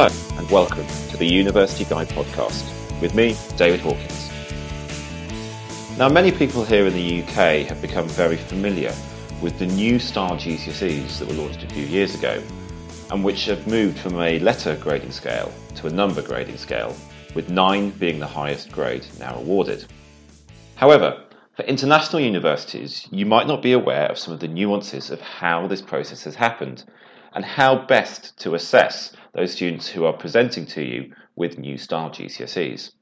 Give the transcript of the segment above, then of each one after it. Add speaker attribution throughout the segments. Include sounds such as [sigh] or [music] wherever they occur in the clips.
Speaker 1: Hello, and welcome to the University Guide podcast with me, David Hawkins. Now, many people here in the UK have become very familiar with the new STAR GCSEs that were launched a few years ago and which have moved from a letter grading scale to a number grading scale, with 9 being the highest grade now awarded. However, for international universities, you might not be aware of some of the nuances of how this process has happened and how best to assess those students who are presenting to you with new STAR GCSEs.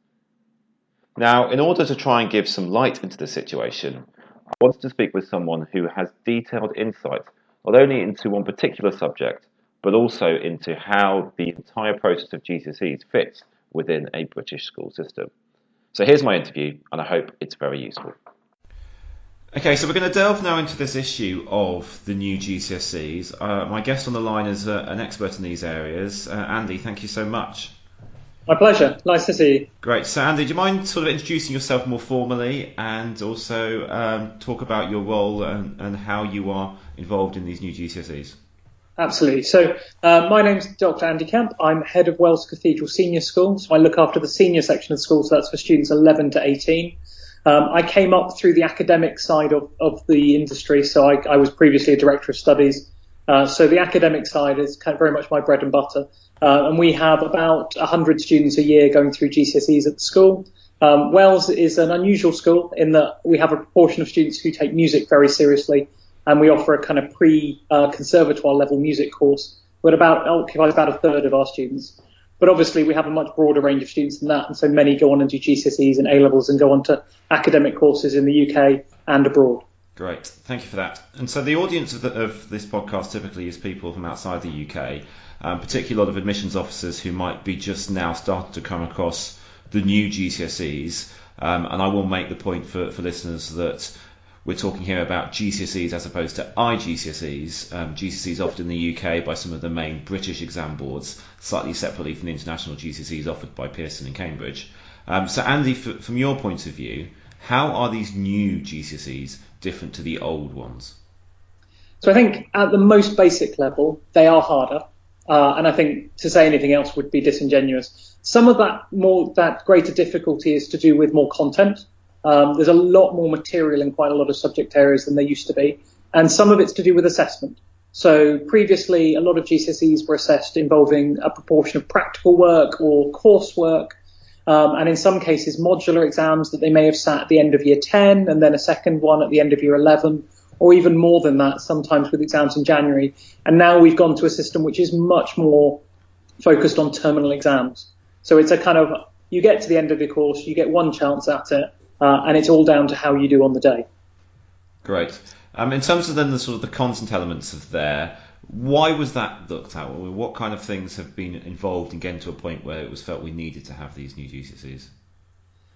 Speaker 1: Now, in order to try and give some light into the situation, I wanted to speak with someone who has detailed insight not only into one particular subject, but also into how the entire process of GCSEs fits within a British school system. So here's my interview, and I hope it's very useful. Okay, so we're going to delve now into this issue of the new GCSEs. Uh, my guest on the line is uh, an expert in these areas. Uh, Andy, thank you so much.
Speaker 2: My pleasure. Nice to see you.
Speaker 1: Great. So, Andy, do you mind sort of introducing yourself more formally and also um, talk about your role and, and, how you are involved in these new GCSEs?
Speaker 2: Absolutely. So, uh, my name's Dr. Andy Kemp. I'm head of Wells Cathedral Senior School. So, I look after the senior section of the school, so that's for students 11 to 18. Um, I came up through the academic side of, of the industry, so I, I was previously a director of studies. Uh, so the academic side is kind of very much my bread and butter. Uh, and we have about 100 students a year going through GCSEs at the school. Um, Wells is an unusual school in that we have a proportion of students who take music very seriously, and we offer a kind of pre-conservatoire uh, level music course, but about occupies about a third of our students. But obviously, we have a much broader range of students than that, and so many go on and do GCSEs and A levels and go on to academic courses in the UK and abroad.
Speaker 1: Great, thank you for that. And so, the audience of, the, of this podcast typically is people from outside the UK, um, particularly a lot of admissions officers who might be just now starting to come across the new GCSEs. Um, and I will make the point for, for listeners that we're talking here about GCSEs as opposed to IGCSEs. Um, GCSEs offered in the UK by some of the main British exam boards, slightly separately from the international GCSEs offered by Pearson and Cambridge. Um, so, Andy, f- from your point of view, how are these new GCSEs different to the old ones?
Speaker 2: So, I think at the most basic level, they are harder. Uh, and I think to say anything else would be disingenuous. Some of that more that greater difficulty is to do with more content. Um, there's a lot more material in quite a lot of subject areas than there used to be, and some of it's to do with assessment. So previously, a lot of GCSEs were assessed involving a proportion of practical work or coursework, um, and in some cases, modular exams that they may have sat at the end of year 10 and then a second one at the end of year 11, or even more than that, sometimes with exams in January. And now we've gone to a system which is much more focused on terminal exams. So it's a kind of, you get to the end of the course, you get one chance at it, uh, and it's all down to how you do on the day.
Speaker 1: Great. Um, in terms of then the sort of the content elements of there, why was that looked at? What kind of things have been involved in getting to a point where it was felt we needed to have these new GCSEs?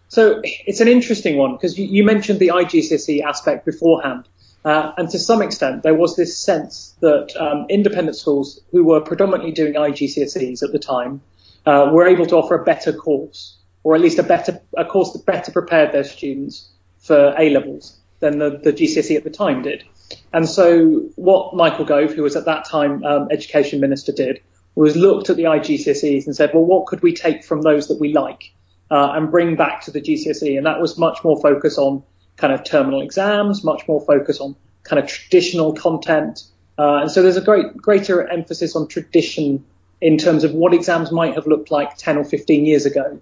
Speaker 2: So it's an interesting one because you, you, mentioned the IGCSE aspect beforehand. Uh, and to some extent, there was this sense that um, independent schools who were predominantly doing IGCSEs at the time uh, were able to offer a better course or at least a better a course that better prepared their students for A levels than the, the GCSE at the time did. And so what Michael Gove, who was at that time um, education minister, did was looked at the IGCSEs and said, well, what could we take from those that we like uh, and bring back to the GCSE? And that was much more focus on kind of terminal exams, much more focus on kind of traditional content. Uh, and so there's a great greater emphasis on tradition in terms of what exams might have looked like 10 or 15 years ago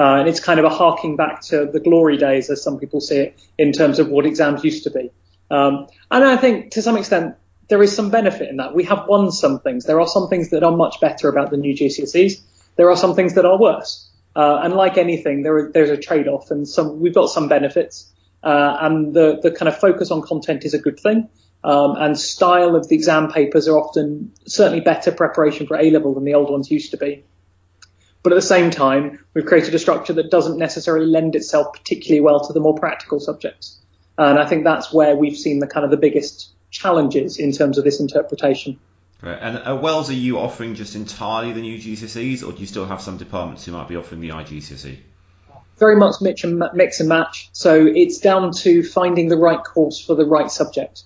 Speaker 2: uh, and it's kind of a harking back to the glory days, as some people see it, in terms of what exams used to be. Um, and I think to some extent there is some benefit in that. We have won some things. There are some things that are much better about the new GCSEs. There are some things that are worse. Uh, and like anything, there are, there's a trade-off, and some we've got some benefits. Uh, and the the kind of focus on content is a good thing. Um, and style of the exam papers are often certainly better preparation for A level than the old ones used to be. But at the same time, we've created a structure that doesn't necessarily lend itself particularly well to the more practical subjects. And I think that's where we've seen the kind of the biggest challenges in terms of this interpretation.
Speaker 1: Right. And at uh, Wells, are you offering just entirely the new GCSEs, or do you still have some departments who might be offering the IGCSE?
Speaker 2: Very much mix and, mix and match. So it's down to finding the right course for the right subject.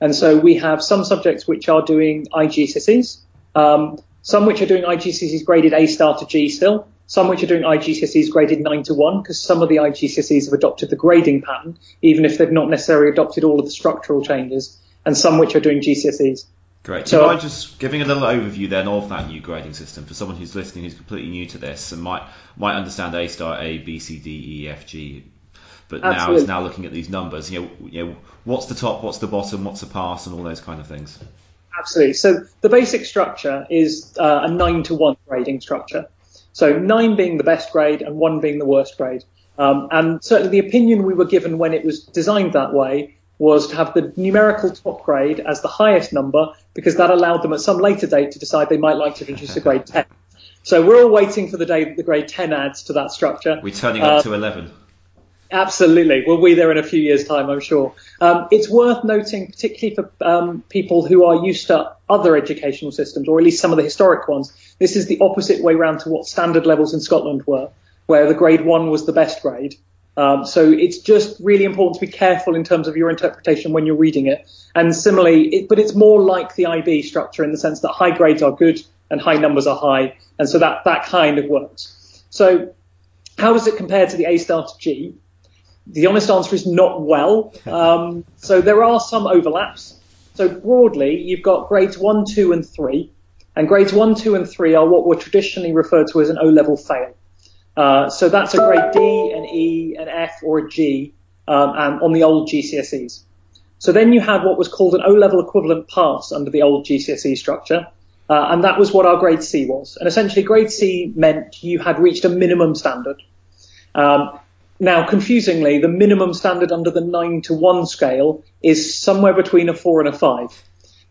Speaker 2: And so we have some subjects which are doing IGCSEs, um, some which are doing IGCSEs graded A star to G still, some which are doing IGCSEs graded 9 to 1, because some of the IGCSEs have adopted the grading pattern, even if they've not necessarily adopted all of the structural changes, and some which are doing GCSEs.
Speaker 1: Great. So, you just giving a little overview then of that new grading system for someone who's listening who's completely new to this and might might understand A star, A, B, C, D, E, F, G, but Absolutely. now is now looking at these numbers. You know, you know, what's the top, what's the bottom, what's the pass, and all those kind of things.
Speaker 2: Absolutely. So the basic structure is uh, a nine to one grading structure. So nine being the best grade and one being the worst grade. Um, and certainly the opinion we were given when it was designed that way was to have the numerical top grade as the highest number because that allowed them at some later date to decide they might like to introduce a grade 10. So we're all waiting for the day that the grade 10 adds to that structure.
Speaker 1: We're turning up uh, to 11.
Speaker 2: Absolutely. We'll be there in a few years' time, I'm sure. Um, it's worth noting, particularly for um, people who are used to other educational systems, or at least some of the historic ones, this is the opposite way round to what standard levels in Scotland were, where the grade one was the best grade um, so it's just really important to be careful in terms of your interpretation when you're reading it. And similarly, it, but it's more like the IB structure in the sense that high grades are good and high numbers are high, and so that that kind of works. So how does it compare to the A star to G? The honest answer is not well. [laughs] Um, so there are some overlaps. So broadly, you've got grades one, two, and three, and grades one, two, and three are what were traditionally referred to as an O-level fail. Uh, so that's a grade D, an E, an F, or a G um, on the old GCSEs. So then you had what was called an O-level equivalent pass under the old GCSE structure, uh, and that was what our grade C was. And essentially, grade C meant you had reached a minimum standard. Um, now, confusingly, the minimum standard under the 9 to 1 scale is somewhere between a 4 and a 5.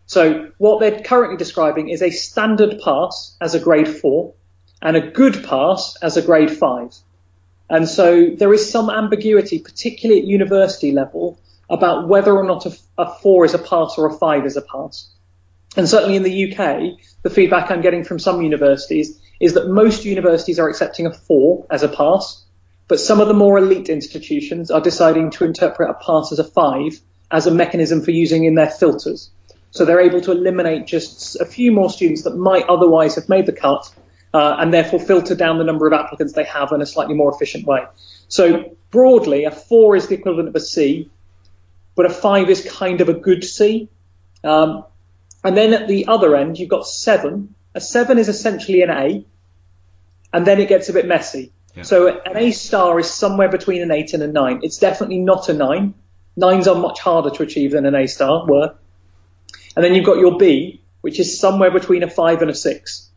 Speaker 2: So what they're currently describing is a standard pass as a grade 4, and a good pass as a grade five. And so there is some ambiguity, particularly at university level, about whether or not a, a, four is a pass or a five is a pass. And certainly in the UK, the feedback I'm getting from some universities is that most universities are accepting a four as a pass, but some of the more elite institutions are deciding to interpret a pass as a five as a mechanism for using in their filters. So they're able to eliminate just a few more students that might otherwise have made the cut uh, and therefore filter down the number of applicants they have in a slightly more efficient way. So broadly, a four is the equivalent of a C, but a five is kind of a good C. Um, and then at the other end, you've got seven. A seven is essentially an A, and then it gets a bit messy. So an A star is somewhere between an eight and a nine. It's definitely not a nine. Nines are much harder to achieve than an A star were. And then you've got your B, which is somewhere between a five and a six.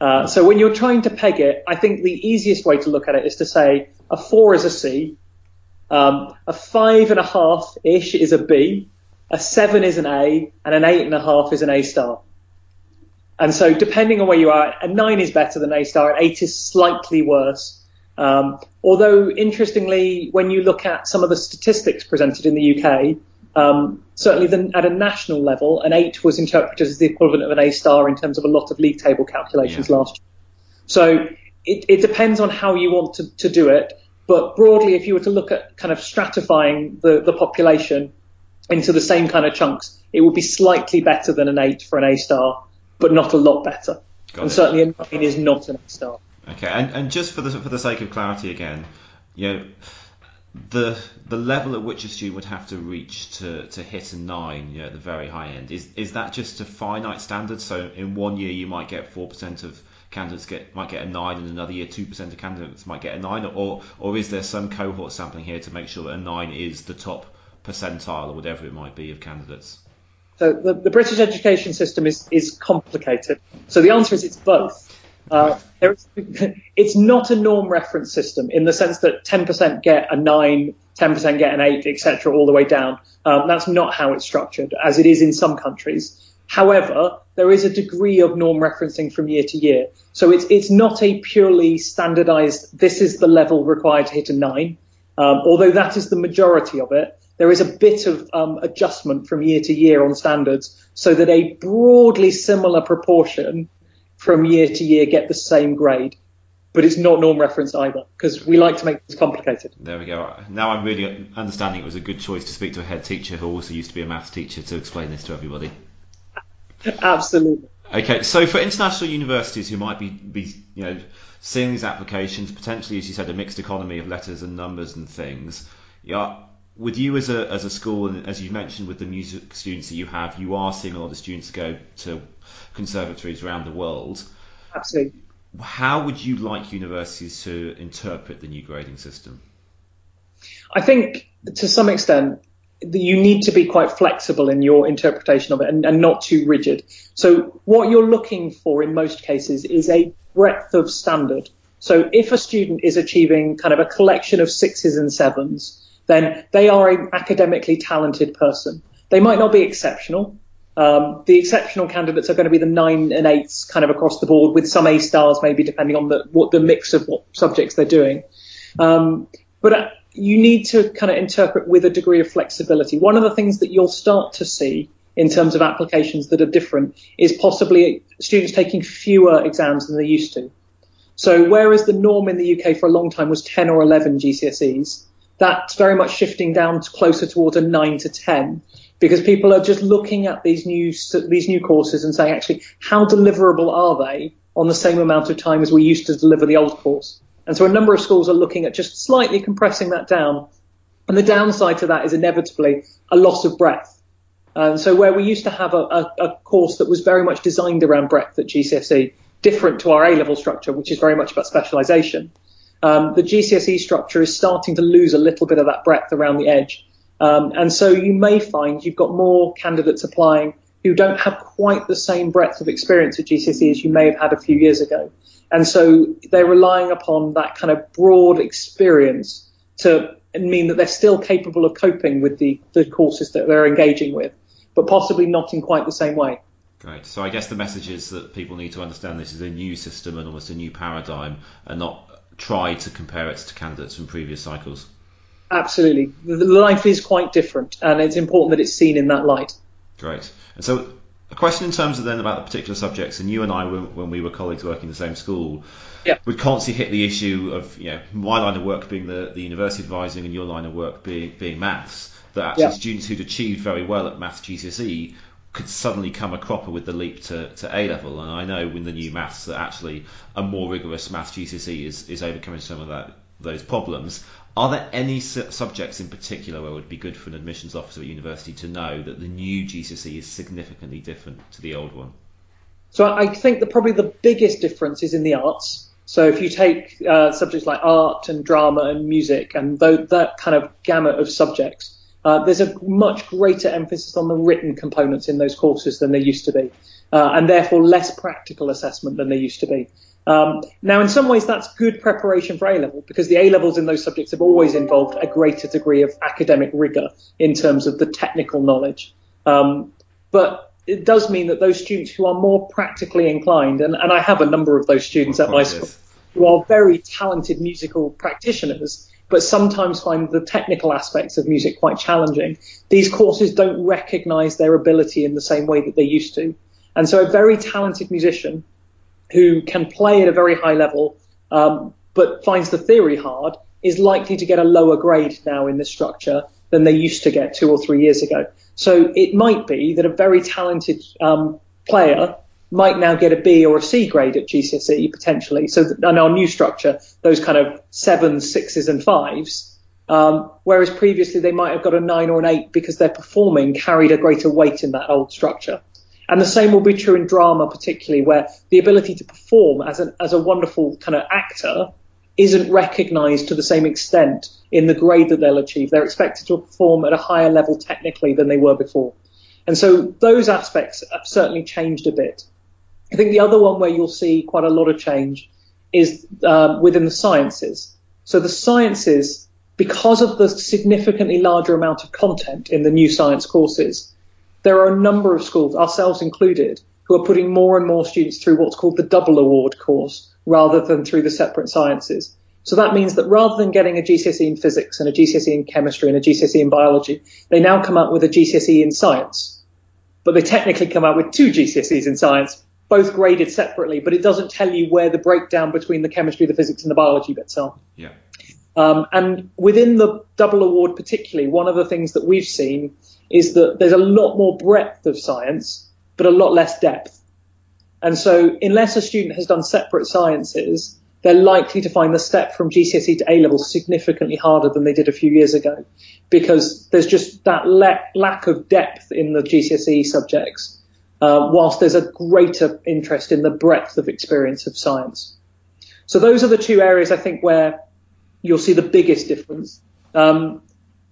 Speaker 2: Uh, so when you're trying to peg it, I think the easiest way to look at it is to say a four is a C, um, a five and a half ish is a B, a seven is an A, and an eight and a half is an A star. And so depending on where you are, a nine is better than A star, an eight is slightly worse. Um, although interestingly, when you look at some of the statistics presented in the UK, um, certainly the, at a national level, an eight was interpreted as the equivalent of an A star in terms of a lot of league table calculations yeah. last year. So it, it, depends on how you want to, to, do it. But broadly, if you were to look at kind of stratifying the, the population into the same kind of chunks, it would be slightly better than an eight for an A star, but not a lot better. Got and it. certainly a nine is not an A star.
Speaker 1: Okay, and, and just for the for the sake of clarity again, you know the the level at which a student would have to reach to, to hit a nine, you know, at the very high end, is is that just a finite standard? So in one year you might get four percent of candidates get might get a nine, and another year two percent of candidates might get a nine, or or is there some cohort sampling here to make sure that a nine is the top percentile or whatever it might be of candidates?
Speaker 2: So the, the British education system is is complicated. So the answer is it's both. Uh, [laughs] it's not a norm reference system in the sense that 10% get a 9, 10% get an 8, etc., all the way down. Um, that's not how it's structured, as it is in some countries. However, there is a degree of norm referencing from year to year. So it's, it's not a purely standardized, this is the level required to hit a 9. Um, although that is the majority of it, there is a bit of um, adjustment from year to year on standards so that a broadly similar proportion from year to year get the same grade. But it's not norm referenced either because we like to make this complicated.
Speaker 1: There we go. Now I'm really understanding it was a good choice to speak to a head teacher who also used to be a maths teacher to explain this to everybody. [laughs]
Speaker 2: Absolutely.
Speaker 1: Okay, so for international universities who might be, be you know seeing these applications potentially, as you said, a mixed economy of letters and numbers and things, yeah. With you as a as a school and as you mentioned with the music students that you have, you are seeing a lot of students go to conservatories around the world.
Speaker 2: Absolutely.
Speaker 1: How would you like universities to interpret the new grading system?
Speaker 2: I think to some extent you need to be quite flexible in your interpretation of it and, and, not too rigid. So what you're looking for in most cases is a breadth of standard. So if a student is achieving kind of a collection of sixes and sevens, then they are an academically talented person. They might not be exceptional. Um, the exceptional candidates are going to be the nine and eights kind of across the board with some A stars maybe depending on the, what the mix of what subjects they're doing. Um, but you need to kind of interpret with a degree of flexibility. One of the things that you'll start to see in terms of applications that are different is possibly students taking fewer exams than they used to. So whereas the norm in the UK for a long time was 10 or 11 GCSEs, that's very much shifting down to closer towards a 9 to 10 because people are just looking at these new these new courses and saying actually how deliverable are they on the same amount of time as we used to deliver the old course. And so a number of schools are looking at just slightly compressing that down. And the downside to that is inevitably a loss of breadth. And so where we used to have a, a, a course that was very much designed around breadth at GCSE, different to our A-level structure, which is very much about specialisation, um, the GCSE structure is starting to lose a little bit of that breadth around the edge. Um, and so you may find you've got more candidates applying who don't have quite the same breadth of experience at GCSE as you may have had a few years ago. And so they're relying upon that kind of broad experience to mean that they're still capable of coping with the, the courses that they're engaging with, but possibly not in quite the same way.
Speaker 1: Great. So I guess the message is that people need to understand this is a new system and almost a new paradigm and not try to compare it to candidates from previous cycles.
Speaker 2: Absolutely. The life is quite different and it's important that it's seen in that light.
Speaker 1: Great. And so a question in terms of then about the particular subjects, and you and I, when we were colleagues working in the same school,
Speaker 2: yeah.
Speaker 1: would constantly hit the issue of you know my line of work being the, the university advising and your line of work being being maths. That actually
Speaker 2: yeah.
Speaker 1: students who'd achieved very well at maths GCSE could suddenly come a cropper with the leap to, to A level. And I know in the new maths that actually a more rigorous maths GCSE is, is overcoming some of that those problems. Are there any su- subjects in particular where it would be good for an admissions officer at university to know that the new GCSE is significantly different to the old one?
Speaker 2: So I think that probably the biggest difference is in the arts. So if you take uh, subjects like art and drama and music and th- that kind of gamut of subjects, uh, there's a much greater emphasis on the written components in those courses than there used to be, uh, and therefore less practical assessment than there used to be. Um, now, in some ways, that's good preparation for A level because the A levels in those subjects have always involved a greater degree of academic rigor in terms of the technical knowledge. Um, but it does mean that those students who are more practically inclined, and, and I have a number of those students at my school, who are very talented musical practitioners, but sometimes find the technical aspects of music quite challenging. These courses don't recognize their ability in the same way that they used to. And so a very talented musician who can play at a very high level, um, but finds the theory hard, is likely to get a lower grade now in this structure than they used to get two or three years ago. So it might be that a very talented um, player might now get a B or a C grade at GCSE potentially. So in our new structure, those kind of sevens, sixes, and fives. Um, whereas previously they might have got a nine or an eight because their performing carried a greater weight in that old structure. And the same will be true in drama, particularly where the ability to perform as, an, as a wonderful kind of actor isn't recognized to the same extent in the grade that they'll achieve. They're expected to perform at a higher level technically than they were before. And so those aspects have certainly changed a bit. I think the other one where you'll see quite a lot of change is um, within the sciences. So the sciences, because of the significantly larger amount of content in the new science courses, there are a number of schools, ourselves included, who are putting more and more students through what's called the double award course rather than through the separate sciences. So that means that rather than getting a GCSE in physics and a GCSE in chemistry and a GCSE in biology, they now come out with a GCSE in science. But they technically come out with two GCSEs in science, both graded separately, but it doesn't tell you where the breakdown between the chemistry, the physics, and the biology bits are.
Speaker 1: Yeah.
Speaker 2: Um, and within the double award particularly, one of the things that we've seen is that there's a lot more breadth of science, but a lot less depth. And so unless a student has done separate sciences, they're likely to find the step from GCSE to A level significantly harder than they did a few years ago because there's just that le- lack of depth in the GCSE subjects, uh, whilst there's a greater interest in the breadth of experience of science. So those are the two areas I think where you'll see the biggest difference. Um,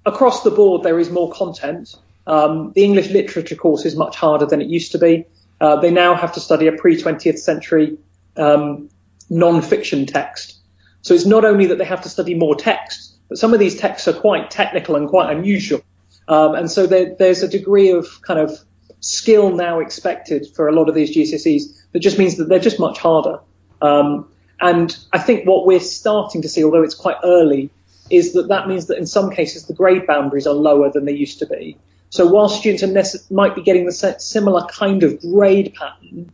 Speaker 2: across the board, there is more content. Um, the English literature course is much harder than it used to be. Uh, they now have to study a pre 20th century um, non-fiction text. So it's not only that they have to study more text, but some of these texts are quite technical and quite unusual. Um, and so there, there's a degree of kind of skill now expected for a lot of these GCSEs that just means that they're just much harder. Um, and I think what we're starting to see, although it's quite early, is that that means that in some cases the grade boundaries are lower than they used to be. So while students nece- might be getting the similar kind of grade pattern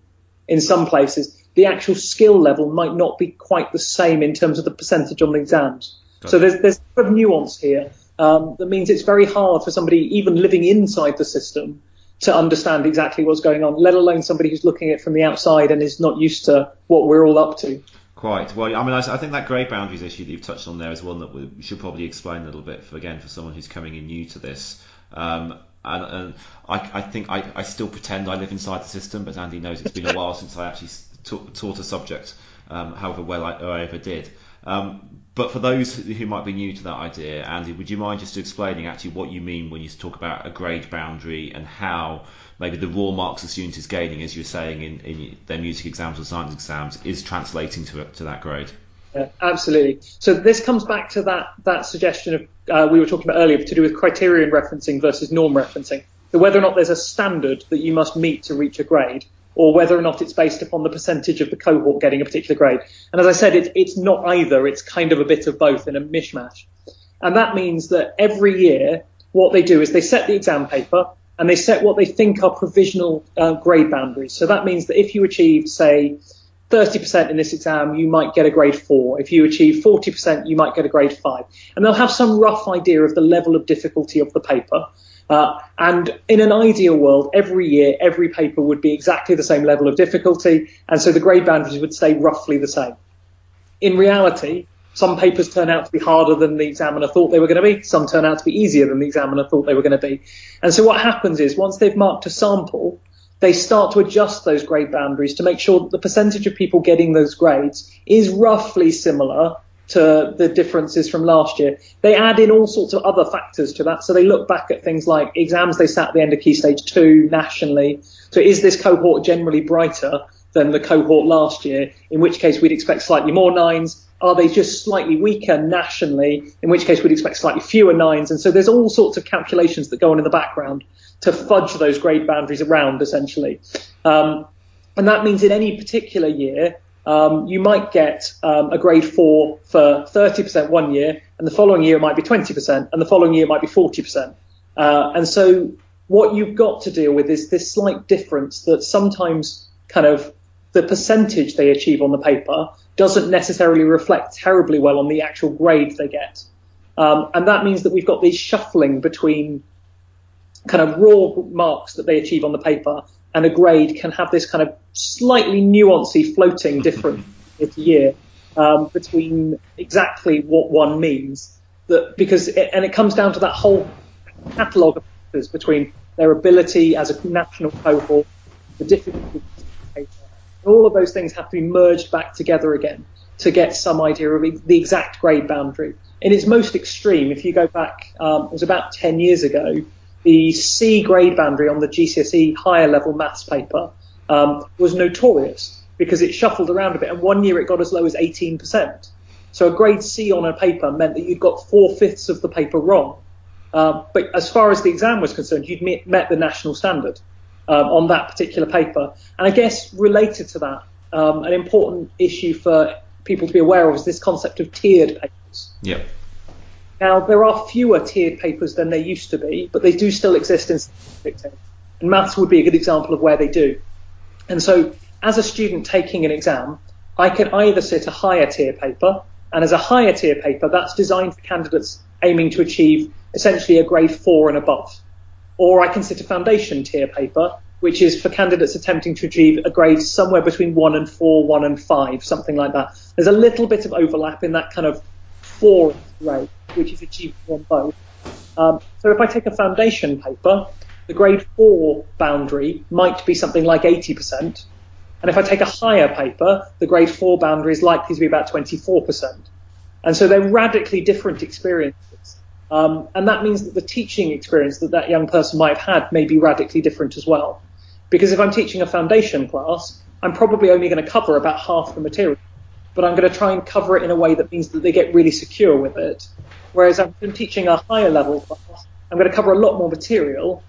Speaker 2: in some places, the actual skill level might not be quite the same in terms of the percentage on the exams. Got so there's, there's a bit of nuance here um, that means it's very hard for somebody even living inside the system to understand exactly what's going on, let alone somebody who's looking at it from the outside and is not used to what we're all up to.
Speaker 1: Quite well. I mean, I, think that grade boundaries issue that you've touched on there is one that we should probably explain a little bit for again for someone who's coming in new to this. Um, and, and I, I, think I, I, still pretend I live inside the system, but Andy knows it's been a while [laughs] since I actually taught a subject, um, however well I, I ever did. Um, but for those who might be new to that idea, Andy, would you mind just explaining actually what you mean when you talk about a grade boundary and how maybe the raw marks a student is gaining, as you were saying in, in their music exams or science exams, is translating to, to that grade?
Speaker 2: Yeah, absolutely. So this comes back to that that suggestion of uh, we were talking about earlier to do with criterion referencing versus norm referencing. So whether or not there's a standard that you must meet to reach a grade, or whether or not it's based upon the percentage of the cohort getting a particular grade. And as I said, it's, it's not either. It's kind of a bit of both in a mishmash. And that means that every year, what they do is they set the exam paper and they set what they think are provisional uh, grade boundaries. So that means that if you achieved, say, 30% in this exam, you might get a grade 4. If you achieve 40%, you might get a grade 5. And they'll have some rough idea of the level of difficulty of the paper. Uh, and in an ideal world, every year, every paper would be exactly the same level of difficulty, and so the grade boundaries would stay roughly the same. In reality, some papers turn out to be harder than the examiner thought they were going to be. Some turn out to be easier than the examiner thought they were going to be. And so what happens is once they've marked a sample, they start to adjust those grade boundaries to make sure that the percentage of people getting those grades is roughly similar to the differences from last year. They add in all sorts of other factors to that. So they look back at things like exams they sat at the end of Key Stage 2 nationally. So is this cohort generally brighter than the cohort last year? In which case we'd expect slightly more nines. Are they just slightly weaker nationally? In which case we'd expect slightly fewer nines. And so there's all sorts of calculations that go on in the background to fudge those grade boundaries around essentially. Um, and that means in any particular year, um, you might get um, a grade four for 30% one year, and the following year it might be 20%, and the following year it might be 40%. Uh, and so what you've got to deal with is this slight difference that sometimes kind of the percentage they achieve on the paper doesn't necessarily reflect terribly well on the actual grade they get. Um, and that means that we've got these shuffling between kind of raw marks that they achieve on the paper and a grade can have this kind of slightly nuancy floating [laughs] difference year to year um, between exactly what one means. That because it, and it comes down to that whole catalogue of factors between their ability as a national cohort, the difficulty all of those things have to be merged back together again to get some idea of the exact grade boundary. In its most extreme, if you go back, um, it was about 10 years ago, the C grade boundary on the GCSE higher level maths paper um, was notorious because it shuffled around a bit, and one year it got as low as 18%. So a grade C on a paper meant that you'd got four fifths of the paper wrong. Uh, but as far as the exam was concerned, you'd met, met the national standard um, on that particular paper. And I guess related to that, um, an important issue for people to be aware of is this concept of tiered papers.
Speaker 1: Yep.
Speaker 2: Now, there are fewer tiered papers than there used to be, but they do still exist in scientific And maths would be a good example of where they do. And so, as a student taking an exam, I can either sit a higher tier paper, and as a higher tier paper, that's designed for candidates aiming to achieve essentially a grade four and above. Or I can sit a foundation tier paper, which is for candidates attempting to achieve a grade somewhere between 1 and 4, 1 and 5, something like that. There's a little bit of overlap in that kind of 4 grade, which is achievable on both. Um, so if I take a foundation paper, the grade 4 boundary might be something like 80%. And if I take a higher paper, the grade 4 boundary is likely to be about 24%. And so they're radically different experiences. Um, and that means that the teaching experience that that young person might have had may be radically different as well. Because if I'm teaching a foundation class, I'm probably only going to cover about half the material, but I'm going to try and cover it in a way that means that they get really secure with it. Whereas I'm teaching a higher level class, I'm going to cover a lot more material,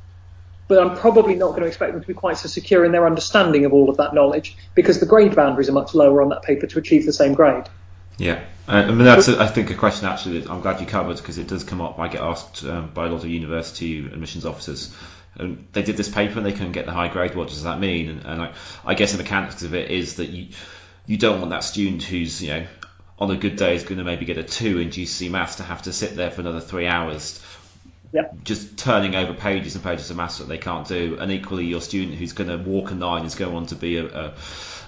Speaker 2: but I'm probably not going to expect them to be quite so secure in their understanding of all of that knowledge because the grade boundaries are much lower on that paper to achieve the same grade.
Speaker 1: Yeah, uh, I mean that's a, I think a question actually that I'm glad you covered because it does come up. I get asked um, by a lot of university admissions officers. Um, they did this paper and they couldn't get the high grade. What does that mean? And, and I, I, guess the mechanics of it is that you you don't want that student who's you know on a good day is going to maybe get a two in GCSE maths to have to sit there for another three hours.
Speaker 2: Yep.
Speaker 1: Just turning over pages and pages of maths that they can't do, and equally your student who's going to walk a nine is going on to be a, a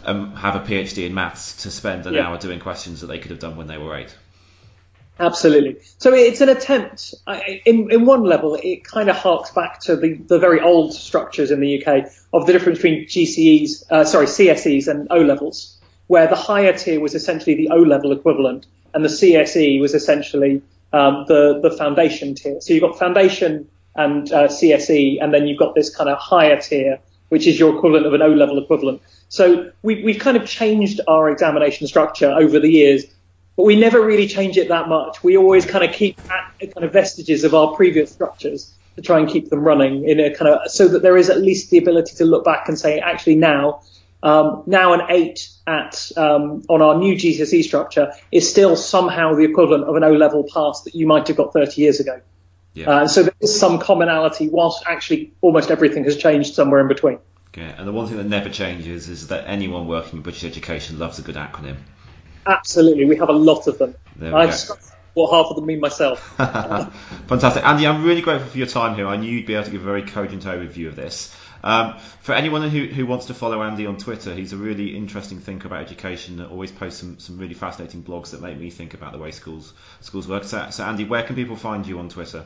Speaker 1: um, have a PhD in maths to spend an yeah. hour doing questions that they could have done when they were eight.
Speaker 2: Absolutely. So it's an attempt. In, in one level, it kind of harks back to the, the very old structures in the UK of the difference between GCEs, uh, sorry, CSEs and O levels, where the higher tier was essentially the O level equivalent, and the CSE was essentially um, the the foundation tier. So you've got foundation and uh, CSE, and then you've got this kind of higher tier, which is your equivalent of an O level equivalent. So we, we've kind of changed our examination structure over the years, but we never really change it that much. We always kind of keep kind of vestiges of our previous structures to try and keep them running in a kind of so that there is at least the ability to look back and say, actually now, um, now an eight at um, on our new GCSE structure is still somehow the equivalent of an O level pass that you might have got 30 years ago. Yeah. Uh, so there is some commonality, whilst actually almost everything has changed somewhere in between.
Speaker 1: Okay, and the one thing that never changes is that anyone working in British education loves a good acronym.
Speaker 2: Absolutely, we have a lot of them. I've what half of them mean myself. [laughs]
Speaker 1: Fantastic, Andy. I'm really grateful for your time here. I knew you'd be able to give a very cogent overview of this. Um, for anyone who, who wants to follow Andy on Twitter, he's a really interesting thinker about education that always posts some, some really fascinating blogs that make me think about the way schools schools work. So, so Andy, where can people find you on Twitter?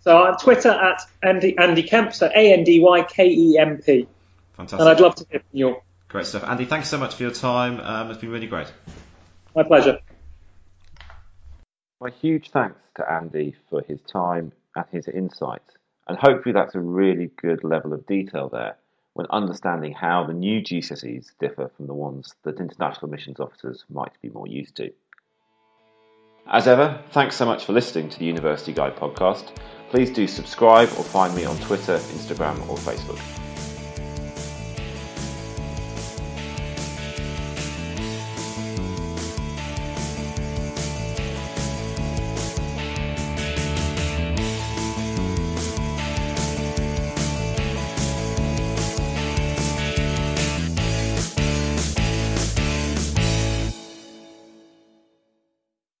Speaker 2: So on Twitter at Andy, Andy Kemp, so A N D Y K E M P.
Speaker 1: Fantastic.
Speaker 2: And I'd love to hear from you.
Speaker 1: Great stuff. Andy, thanks so much for your time. Um, it's been really great.
Speaker 2: My pleasure.
Speaker 1: My huge thanks to Andy for his time and his insights. And hopefully that's a really good level of detail there when understanding how the new GCSEs differ from the ones that international admissions officers might be more used to. As ever, thanks so much for listening to the University Guide podcast. Please do subscribe or find me on Twitter, Instagram, or Facebook.